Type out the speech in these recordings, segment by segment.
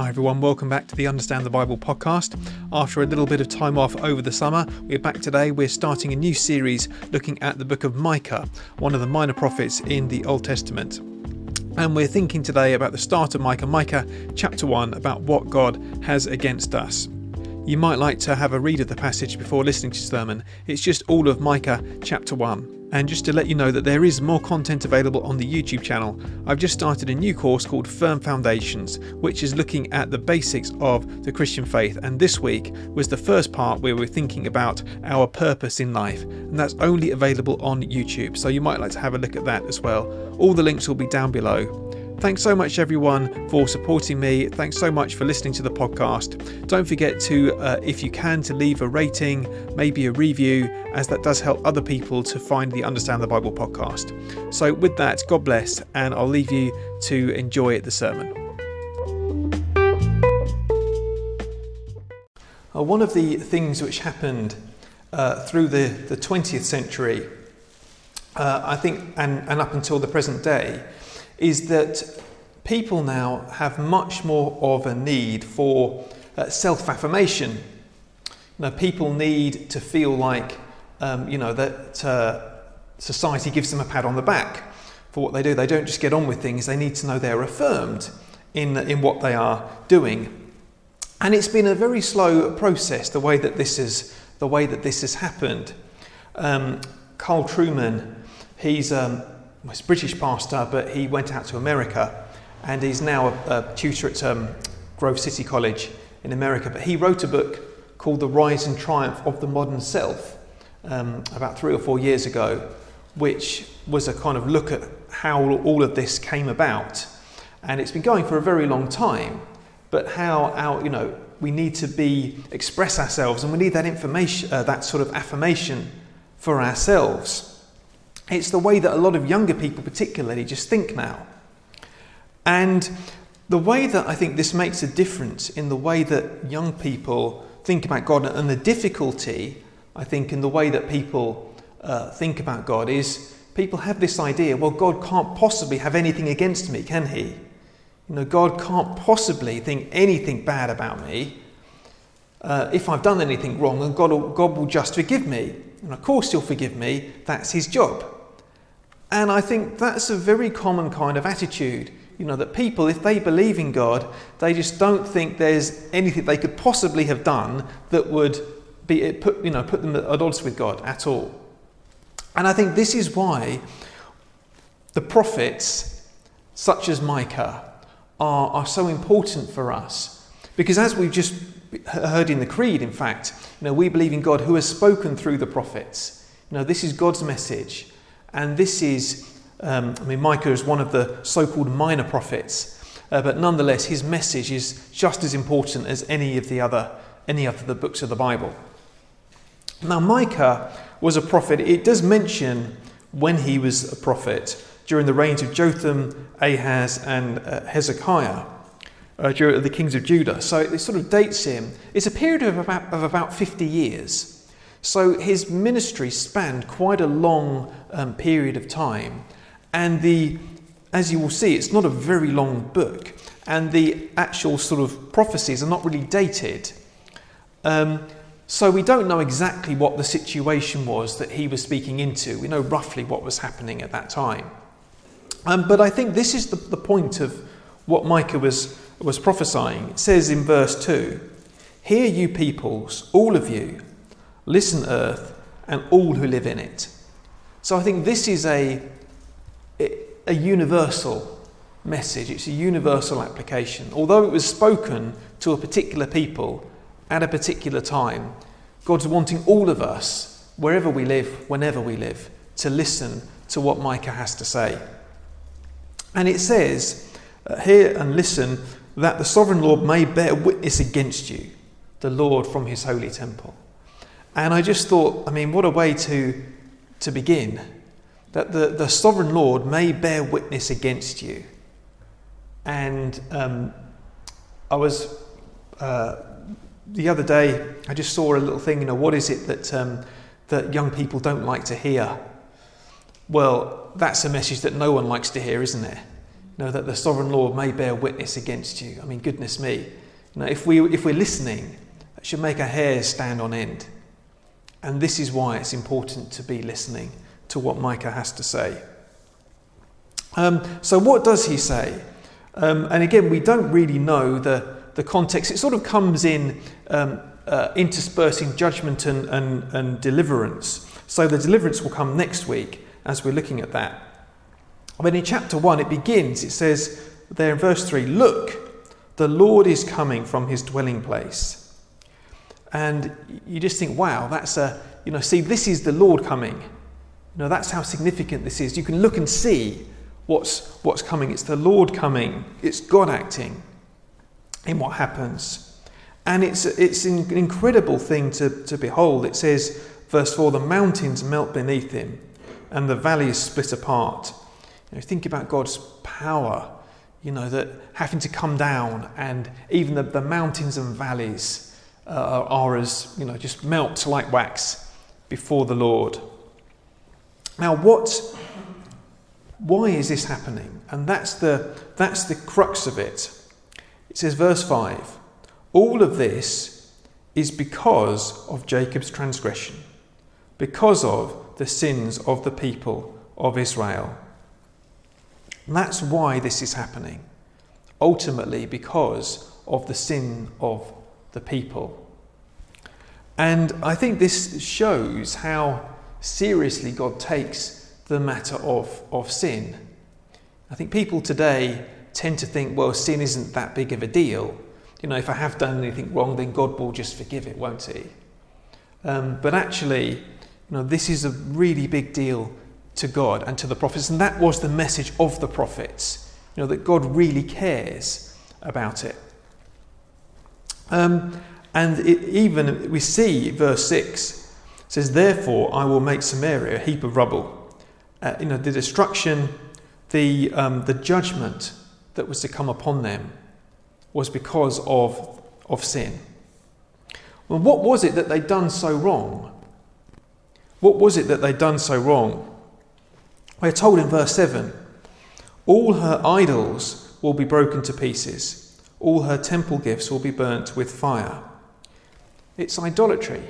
Hi, everyone. Welcome back to the Understand the Bible podcast. After a little bit of time off over the summer, we're back today. We're starting a new series looking at the book of Micah, one of the minor prophets in the Old Testament. And we're thinking today about the start of Micah, Micah chapter 1, about what God has against us. You might like to have a read of the passage before listening to sermon. It's just all of Micah chapter 1. And just to let you know that there is more content available on the YouTube channel, I've just started a new course called Firm Foundations, which is looking at the basics of the Christian faith. And this week was the first part where we're thinking about our purpose in life, and that's only available on YouTube. So you might like to have a look at that as well. All the links will be down below. Thanks so much, everyone, for supporting me. Thanks so much for listening to the podcast. Don't forget to, uh, if you can, to leave a rating, maybe a review, as that does help other people to find the Understand the Bible podcast. So, with that, God bless, and I'll leave you to enjoy the sermon. Uh, one of the things which happened uh, through the, the 20th century, uh, I think, and, and up until the present day, is that people now have much more of a need for uh, self affirmation. You know, people need to feel like um, you know that uh, society gives them a pat on the back for what they do. They don't just get on with things; they need to know they're affirmed in in what they are doing. And it's been a very slow process. The way that this is the way that this has happened. Um, Carl Trueman, he's um, was British pastor, but he went out to America and he's now a, a tutor at um, Grove City College in America. But he wrote a book called The Rise and Triumph of the Modern Self um, about three or four years ago, which was a kind of look at how all of this came about. And it's been going for a very long time, but how our, you know, we need to be express ourselves and we need that information, uh, that sort of affirmation for ourselves. It's the way that a lot of younger people, particularly, just think now. And the way that I think this makes a difference in the way that young people think about God and the difficulty, I think, in the way that people uh, think about God is people have this idea well, God can't possibly have anything against me, can He? You know, God can't possibly think anything bad about me. Uh, if I've done anything wrong, and God God will just forgive me. And of course, He'll forgive me. That's His job. And I think that's a very common kind of attitude. You know, that people, if they believe in God, they just don't think there's anything they could possibly have done that would be, eh, put, you know, put them at odds with God at all. And I think this is why the prophets, such as Micah, are, are so important for us. Because as we've just heard in the Creed, in fact, you know, we believe in God who has spoken through the prophets. You know, this is God's message. And this is, um, I mean, Micah is one of the so called minor prophets, uh, but nonetheless, his message is just as important as any of the other, any of the books of the Bible. Now, Micah was a prophet. It does mention when he was a prophet during the reigns of Jotham, Ahaz, and uh, Hezekiah. Uh, the kings of Judah. So it sort of dates him. It's a period of about, of about 50 years. So his ministry spanned quite a long um, period of time. And the, as you will see, it's not a very long book. And the actual sort of prophecies are not really dated. Um, so we don't know exactly what the situation was that he was speaking into. We know roughly what was happening at that time. Um, but I think this is the, the point of what Micah was, was prophesying. It says in verse 2 Hear you peoples, all of you, Listen, earth, and all who live in it. So I think this is a, a universal message, it's a universal application. Although it was spoken to a particular people at a particular time, God's wanting all of us, wherever we live, whenever we live, to listen to what Micah has to say. And it says, uh, Hear and listen that the sovereign Lord may bear witness against you, the Lord from his holy temple. And I just thought, I mean, what a way to, to begin. That the, the sovereign Lord may bear witness against you. And um, I was, uh, the other day, I just saw a little thing, you know, what is it that, um, that young people don't like to hear? Well, that's a message that no one likes to hear, isn't it? you know, that the sovereign Lord may bear witness against you. I mean, goodness me. You know, if, we, if we're listening, that should make our hairs stand on end. And this is why it's important to be listening to what Micah has to say. Um, so, what does he say? Um, and again, we don't really know the, the context. It sort of comes in um, uh, interspersing judgment and, and, and deliverance. So, the deliverance will come next week as we're looking at that. But in chapter 1, it begins, it says there in verse 3 Look, the Lord is coming from his dwelling place. And you just think, wow, that's a, you know, see, this is the Lord coming. You know, that's how significant this is. You can look and see what's, what's coming. It's the Lord coming, it's God acting in what happens. And it's, it's an incredible thing to, to behold. It says, verse 4 the mountains melt beneath him, and the valleys split apart. You know, think about God's power, you know, that having to come down, and even the, the mountains and valleys uh, are as, you know, just melt like wax before the Lord. Now, what why is this happening? And that's the, that's the crux of it. It says, verse 5 All of this is because of Jacob's transgression, because of the sins of the people of Israel. And that's why this is happening. Ultimately, because of the sin of the people. And I think this shows how seriously God takes the matter of, of sin. I think people today tend to think, well, sin isn't that big of a deal. You know, if I have done anything wrong, then God will just forgive it, won't He? Um, but actually, you know, this is a really big deal to God and to the prophets, and that was the message of the prophets. You know, that God really cares about it. Um, and it, even we see verse 6 says, Therefore I will make Samaria a heap of rubble uh, you know, the destruction, the, um, the judgment that was to come upon them was because of, of sin. Well, what was it that they'd done so wrong? What was it that they'd done so wrong? We're told in verse 7 All her idols will be broken to pieces, all her temple gifts will be burnt with fire. It's idolatry.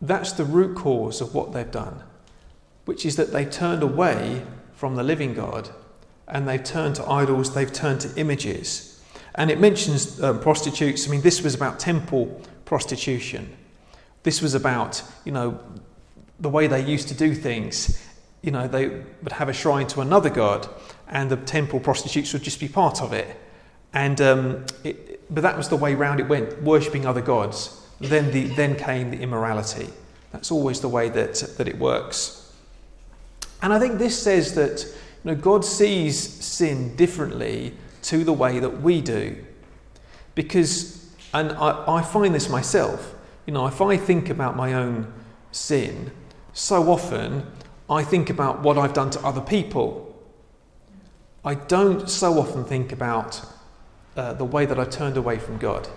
That's the root cause of what they've done which is that they turned away from the living God and they've turned to idols, they've turned to images. And it mentions um, prostitutes. I mean, this was about temple prostitution. This was about, you know, the way they used to do things. You know, they would have a shrine to another god, and the temple prostitutes would just be part of it. And um, it, but that was the way round it went, worshipping other gods. Then, the, then came the immorality. That's always the way that, that it works. And I think this says that you know, God sees sin differently to the way that we do. Because, and I, I find this myself, you know, if I think about my own sin, so often I think about what I've done to other people. I don't so often think about uh, the way that I turned away from God.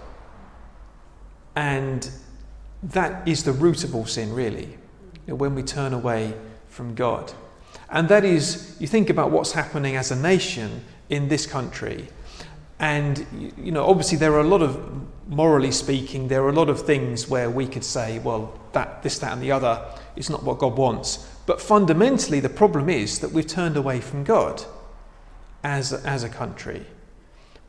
And that is the root of all sin, really, when we turn away from God. And that is, you think about what's happening as a nation in this country. And, you know, obviously there are a lot of, morally speaking, there are a lot of things where we could say, well, that, this, that, and the other is not what God wants. But fundamentally, the problem is that we've turned away from God as, as a country,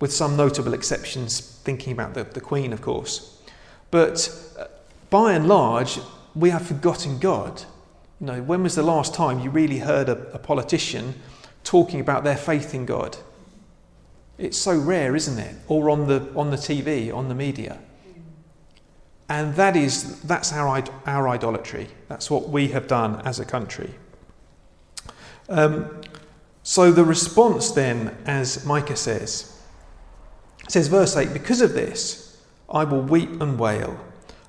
with some notable exceptions, thinking about the, the Queen, of course. But uh, by and large, we have forgotten God. You know, when was the last time you really heard a, a politician talking about their faith in God? It's so rare, isn't it? Or on the, on the TV, on the media. And that is, that's our, our idolatry. That's what we have done as a country. Um, so the response then, as Micah says, says, verse 8, because of this, I will weep and wail.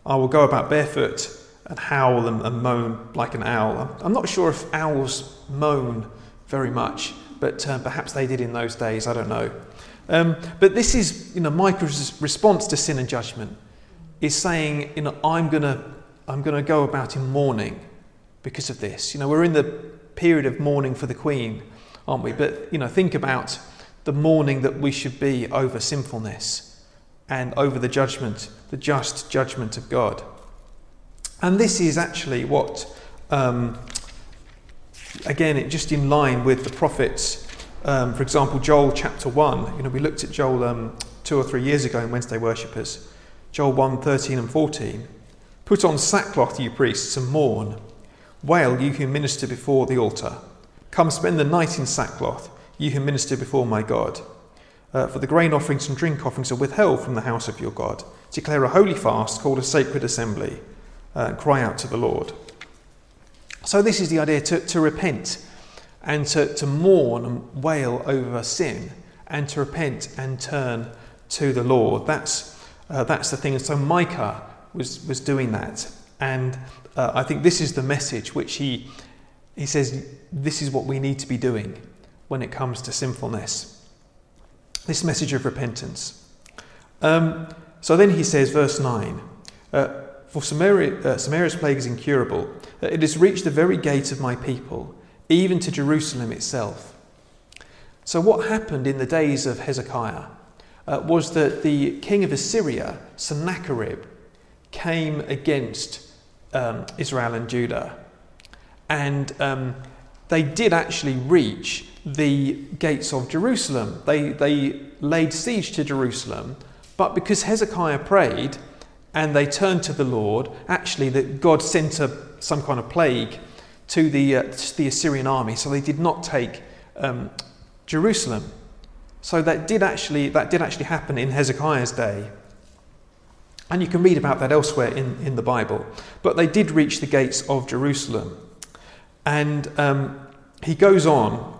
I will go about barefoot and howl and, and moan like an owl. I'm not sure if owls moan very much, but uh, perhaps they did in those days, I don't know. Um, but this is, you know, Micah's response to sin and judgment is saying, you know, I'm going to I'm going to go about in mourning because of this. You know, we're in the period of mourning for the Queen, aren't we? But, you know, think about the mourning that we should be over sinfulness and over the judgment, the just judgment of God. And this is actually what, um, again, it just in line with the prophets. Um, for example, Joel chapter 1. You know, we looked at Joel um, two or three years ago in Wednesday Worshippers. Joel 1 13 and 14. Put on sackcloth, you priests, and mourn. Wail, you who minister before the altar. Come spend the night in sackcloth, you who minister before my God. Uh, for the grain offerings and drink offerings are withheld from the house of your God. Declare a holy fast called a sacred assembly. Uh, cry out to the Lord. So, this is the idea to, to repent and to, to mourn and wail over sin and to repent and turn to the Lord. That's, uh, that's the thing. And so, Micah was, was doing that. And uh, I think this is the message which he, he says this is what we need to be doing when it comes to sinfulness. This message of repentance. Um, so then he says, verse 9 uh, For Samaria, uh, Samaria's plague is incurable. Uh, it has reached the very gate of my people, even to Jerusalem itself. So, what happened in the days of Hezekiah uh, was that the king of Assyria, Sennacherib, came against um, Israel and Judah. And um, they did actually reach the gates of Jerusalem. They, they laid siege to Jerusalem, but because Hezekiah prayed and they turned to the Lord, actually, that God sent a, some kind of plague to the, uh, to the Assyrian army, so they did not take um, Jerusalem. So that did actually that did actually happen in Hezekiah's day. And you can read about that elsewhere in, in the Bible. But they did reach the gates of Jerusalem. And um, he goes on,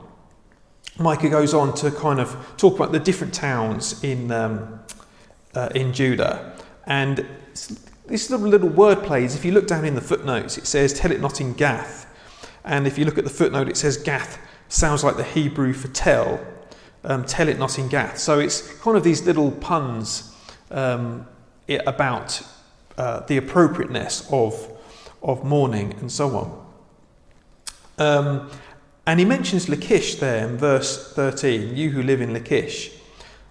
Micah goes on to kind of talk about the different towns in, um, uh, in Judah. And these little, little word plays, if you look down in the footnotes, it says, Tell it not in Gath. And if you look at the footnote, it says Gath sounds like the Hebrew for tell. Um, tell it not in Gath. So it's kind of these little puns um, about uh, the appropriateness of, of mourning and so on. Um, and he mentions Lachish there in verse 13, you who live in Lachish.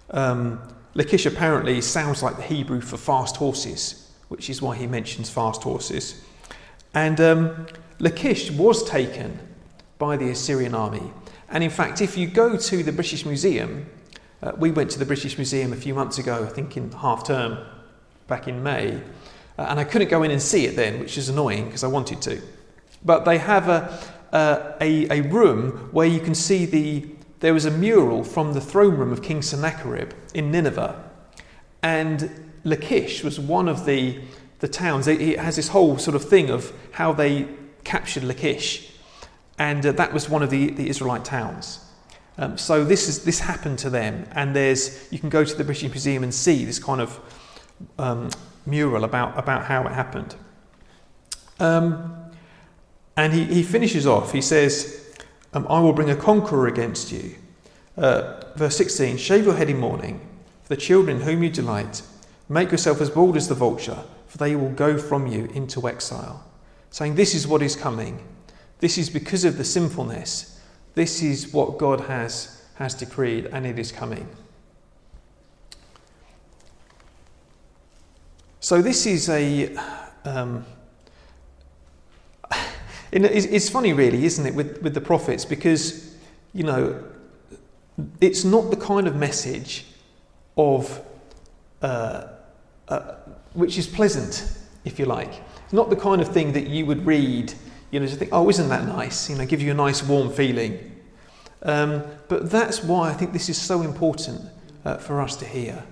Um, Lachish apparently sounds like the Hebrew for fast horses, which is why he mentions fast horses. And um, Lachish was taken by the Assyrian army. And in fact, if you go to the British Museum, uh, we went to the British Museum a few months ago, I think in half term, back in May, uh, and I couldn't go in and see it then, which is annoying because I wanted to. But they have a, uh, a, a room where you can see the. There was a mural from the throne room of King Sennacherib in Nineveh, and Lachish was one of the, the towns. It, it has this whole sort of thing of how they captured Lachish, and uh, that was one of the, the Israelite towns. Um, so this is this happened to them, and there's you can go to the British Museum and see this kind of um, mural about, about how it happened. Um, and he, he finishes off, he says, um, I will bring a conqueror against you. Uh, verse 16 Shave your head in mourning for the children whom you delight. Make yourself as bald as the vulture, for they will go from you into exile. Saying, This is what is coming. This is because of the sinfulness. This is what God has, has decreed, and it is coming. So this is a. Um, it's funny, really, isn't it, with, with the prophets, because, you know, it's not the kind of message of. Uh, uh, which is pleasant, if you like. It's not the kind of thing that you would read, you know, to think, oh, isn't that nice? You know, give you a nice warm feeling. Um, but that's why I think this is so important uh, for us to hear.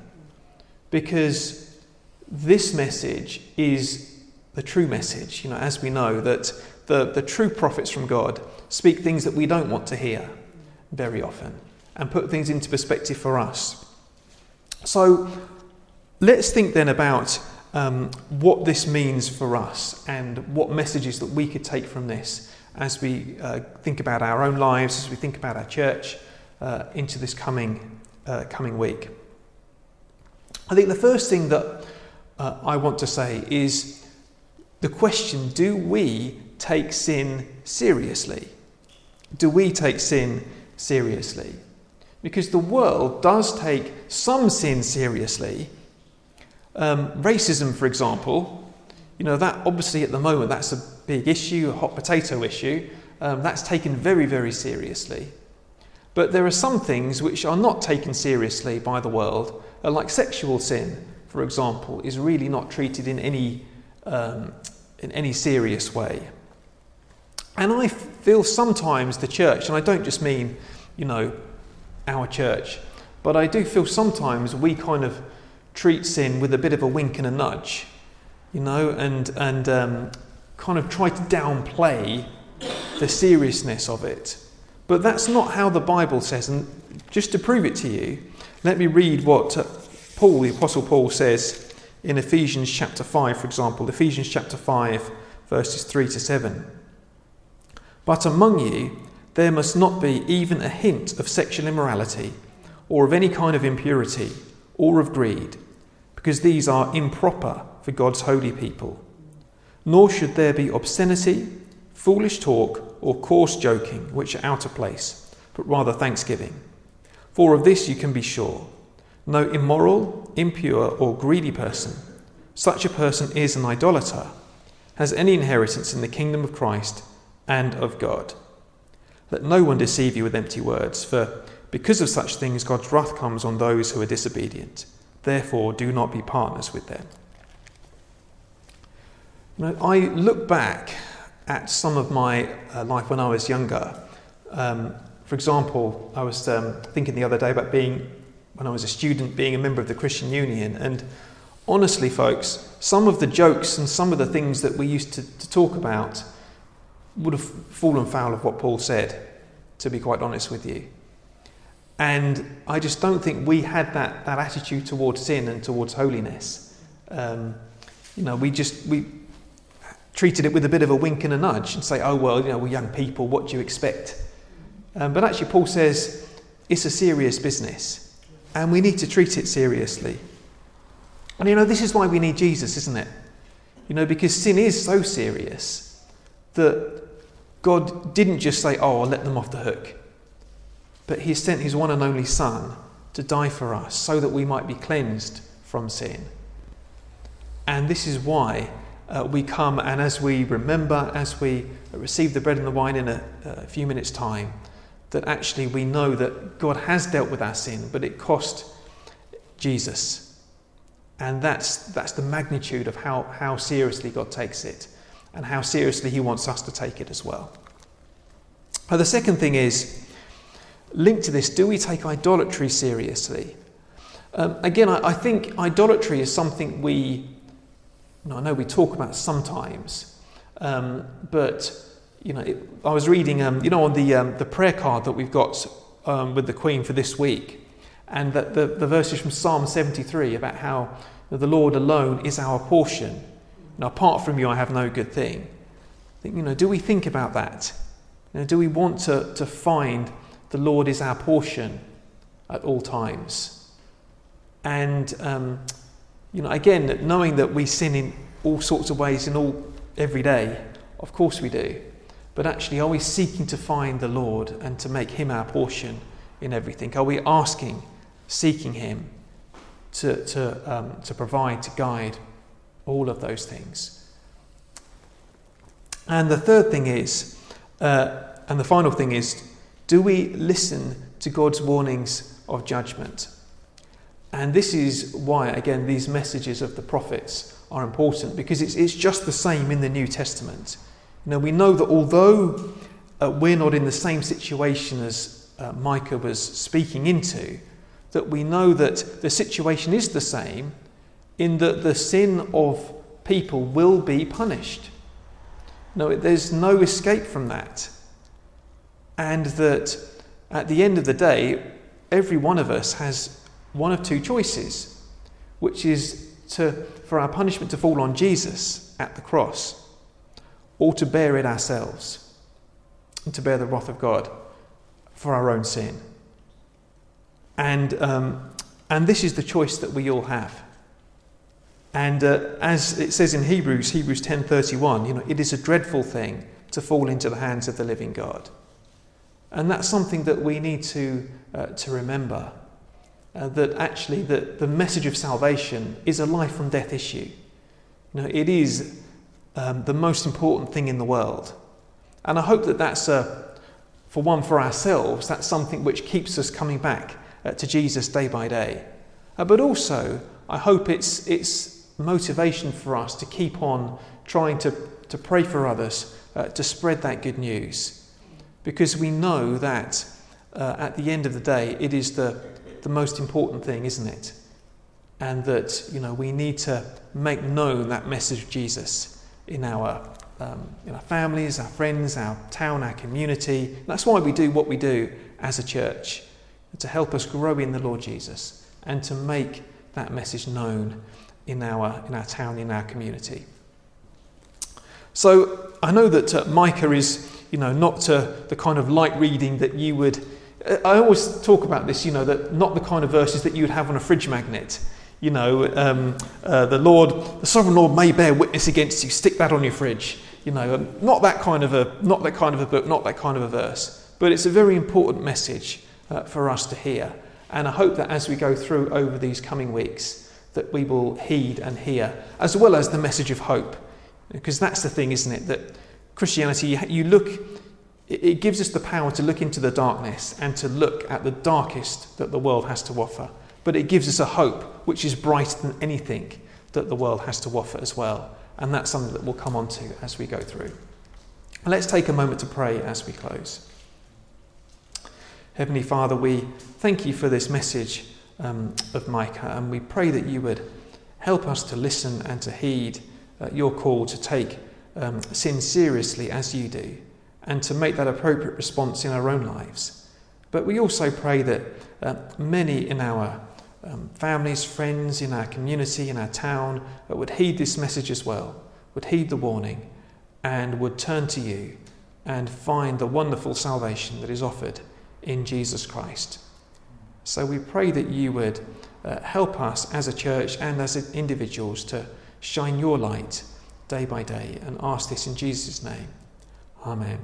Because this message is the true message. You know, as we know that the, the true prophets from God speak things that we don't want to hear very often and put things into perspective for us. So let's think then about um, what this means for us and what messages that we could take from this as we uh, think about our own lives, as we think about our church uh, into this coming, uh, coming week. I think the first thing that uh, I want to say is the question do we take sin seriously? Do we take sin seriously? because the world does take some sin seriously. Um, racism, for example, you know, that obviously at the moment that's a big issue, a hot potato issue. Um, that's taken very, very seriously. But there are some things which are not taken seriously by the world, uh, like sexual sin, for example, is really not treated in any, um, in any serious way. And I feel sometimes the church, and I don't just mean, you know, our church, but I do feel sometimes we kind of treat sin with a bit of a wink and a nudge, you know, and, and um, kind of try to downplay the seriousness of it. But that's not how the Bible says. And just to prove it to you, let me read what uh, Paul, the Apostle Paul, says in Ephesians chapter 5, for example. Ephesians chapter 5, verses 3 to 7. But among you, there must not be even a hint of sexual immorality, or of any kind of impurity, or of greed, because these are improper for God's holy people. Nor should there be obscenity, foolish talk, or coarse joking, which are out of place, but rather thanksgiving. For of this you can be sure no immoral, impure, or greedy person, such a person is an idolater, has any inheritance in the kingdom of Christ and of God. Let no one deceive you with empty words, for because of such things God's wrath comes on those who are disobedient. Therefore, do not be partners with them. I look back at some of my uh, life when I was younger. Um, for example, I was um, thinking the other day about being, when I was a student, being a member of the Christian Union. And honestly, folks, some of the jokes and some of the things that we used to, to talk about would have fallen foul of what Paul said, to be quite honest with you. And I just don't think we had that, that attitude towards sin and towards holiness. Um, you know, we just, we, treated it with a bit of a wink and a nudge and say, oh, well, you know, we're young people, what do you expect? Um, but actually, Paul says it's a serious business and we need to treat it seriously. And you know, this is why we need Jesus, isn't it? You know, because sin is so serious that God didn't just say, oh, I'll let them off the hook, but He sent His one and only Son to die for us so that we might be cleansed from sin. And this is why uh, we come and as we remember, as we receive the bread and the wine in a, a few minutes' time, that actually we know that God has dealt with our sin, but it cost Jesus. And that's, that's the magnitude of how, how seriously God takes it and how seriously He wants us to take it as well. Now, the second thing is linked to this do we take idolatry seriously? Um, again, I, I think idolatry is something we I know we talk about sometimes, um, but you know, it, I was reading, um, you know, on the um, the prayer card that we've got um, with the Queen for this week, and that the, the verses from Psalm 73 about how you know, the Lord alone is our portion. Now, apart from you, I have no good thing. Think, you know, do we think about that? You know, do we want to, to find the Lord is our portion at all times? And um, you know, again, knowing that we sin in all sorts of ways in all every day, of course we do. But actually, are we seeking to find the Lord and to make Him our portion in everything? Are we asking, seeking Him to, to, um, to provide, to guide all of those things? And the third thing is, uh, and the final thing is, do we listen to God's warnings of judgment? And this is why, again, these messages of the prophets are important because it's, it's just the same in the New Testament. Know, we know that although uh, we're not in the same situation as uh, Micah was speaking into, that we know that the situation is the same in that the sin of people will be punished. No, there's no escape from that. And that at the end of the day, every one of us has one of two choices, which is to, for our punishment to fall on Jesus at the cross, or to bear it ourselves, and to bear the wrath of God for our own sin. And, um, and this is the choice that we all have. And uh, as it says in Hebrews, Hebrews 10:31, you know, it is a dreadful thing to fall into the hands of the living God. And that's something that we need to, uh, to remember. Uh, that actually the, the message of salvation is a life from death issue. You know, it is um, the most important thing in the world. And I hope that that's, uh, for one, for ourselves, that's something which keeps us coming back uh, to Jesus day by day. Uh, but also, I hope it's, it's motivation for us to keep on trying to, to pray for others, uh, to spread that good news. Because we know that uh, at the end of the day, it is the, the most important thing, isn't it? And that, you know, we need to make known that message of Jesus in our, um, in our families, our friends, our town, our community. That's why we do what we do as a church, to help us grow in the Lord Jesus and to make that message known in our, in our town, in our community. So I know that uh, Micah is, you know, not uh, the kind of light reading that you would. Uh, I always talk about this, you know, that not the kind of verses that you would have on a fridge magnet. You know, um, uh, the Lord, the sovereign Lord may bear witness against you. Stick that on your fridge. You know, not that kind of a, not that kind of a book, not that kind of a verse. But it's a very important message uh, for us to hear. And I hope that as we go through over these coming weeks, that we will heed and hear, as well as the message of hope. Because that's the thing, isn't it? That Christianity, you look, it gives us the power to look into the darkness and to look at the darkest that the world has to offer. But it gives us a hope which is brighter than anything that the world has to offer as well. And that's something that we'll come on to as we go through. Let's take a moment to pray as we close. Heavenly Father, we thank you for this message um, of Micah, and we pray that you would help us to listen and to heed uh, your call to take um, sin seriously as you do, and to make that appropriate response in our own lives. But we also pray that uh, many in our um, families, friends, in our community, in our town, uh, would heed this message as well, would heed the warning, and would turn to you and find the wonderful salvation that is offered in Jesus Christ. So we pray that you would uh, help us as a church and as individuals to shine your light day by day and ask this in Jesus' name. Amen.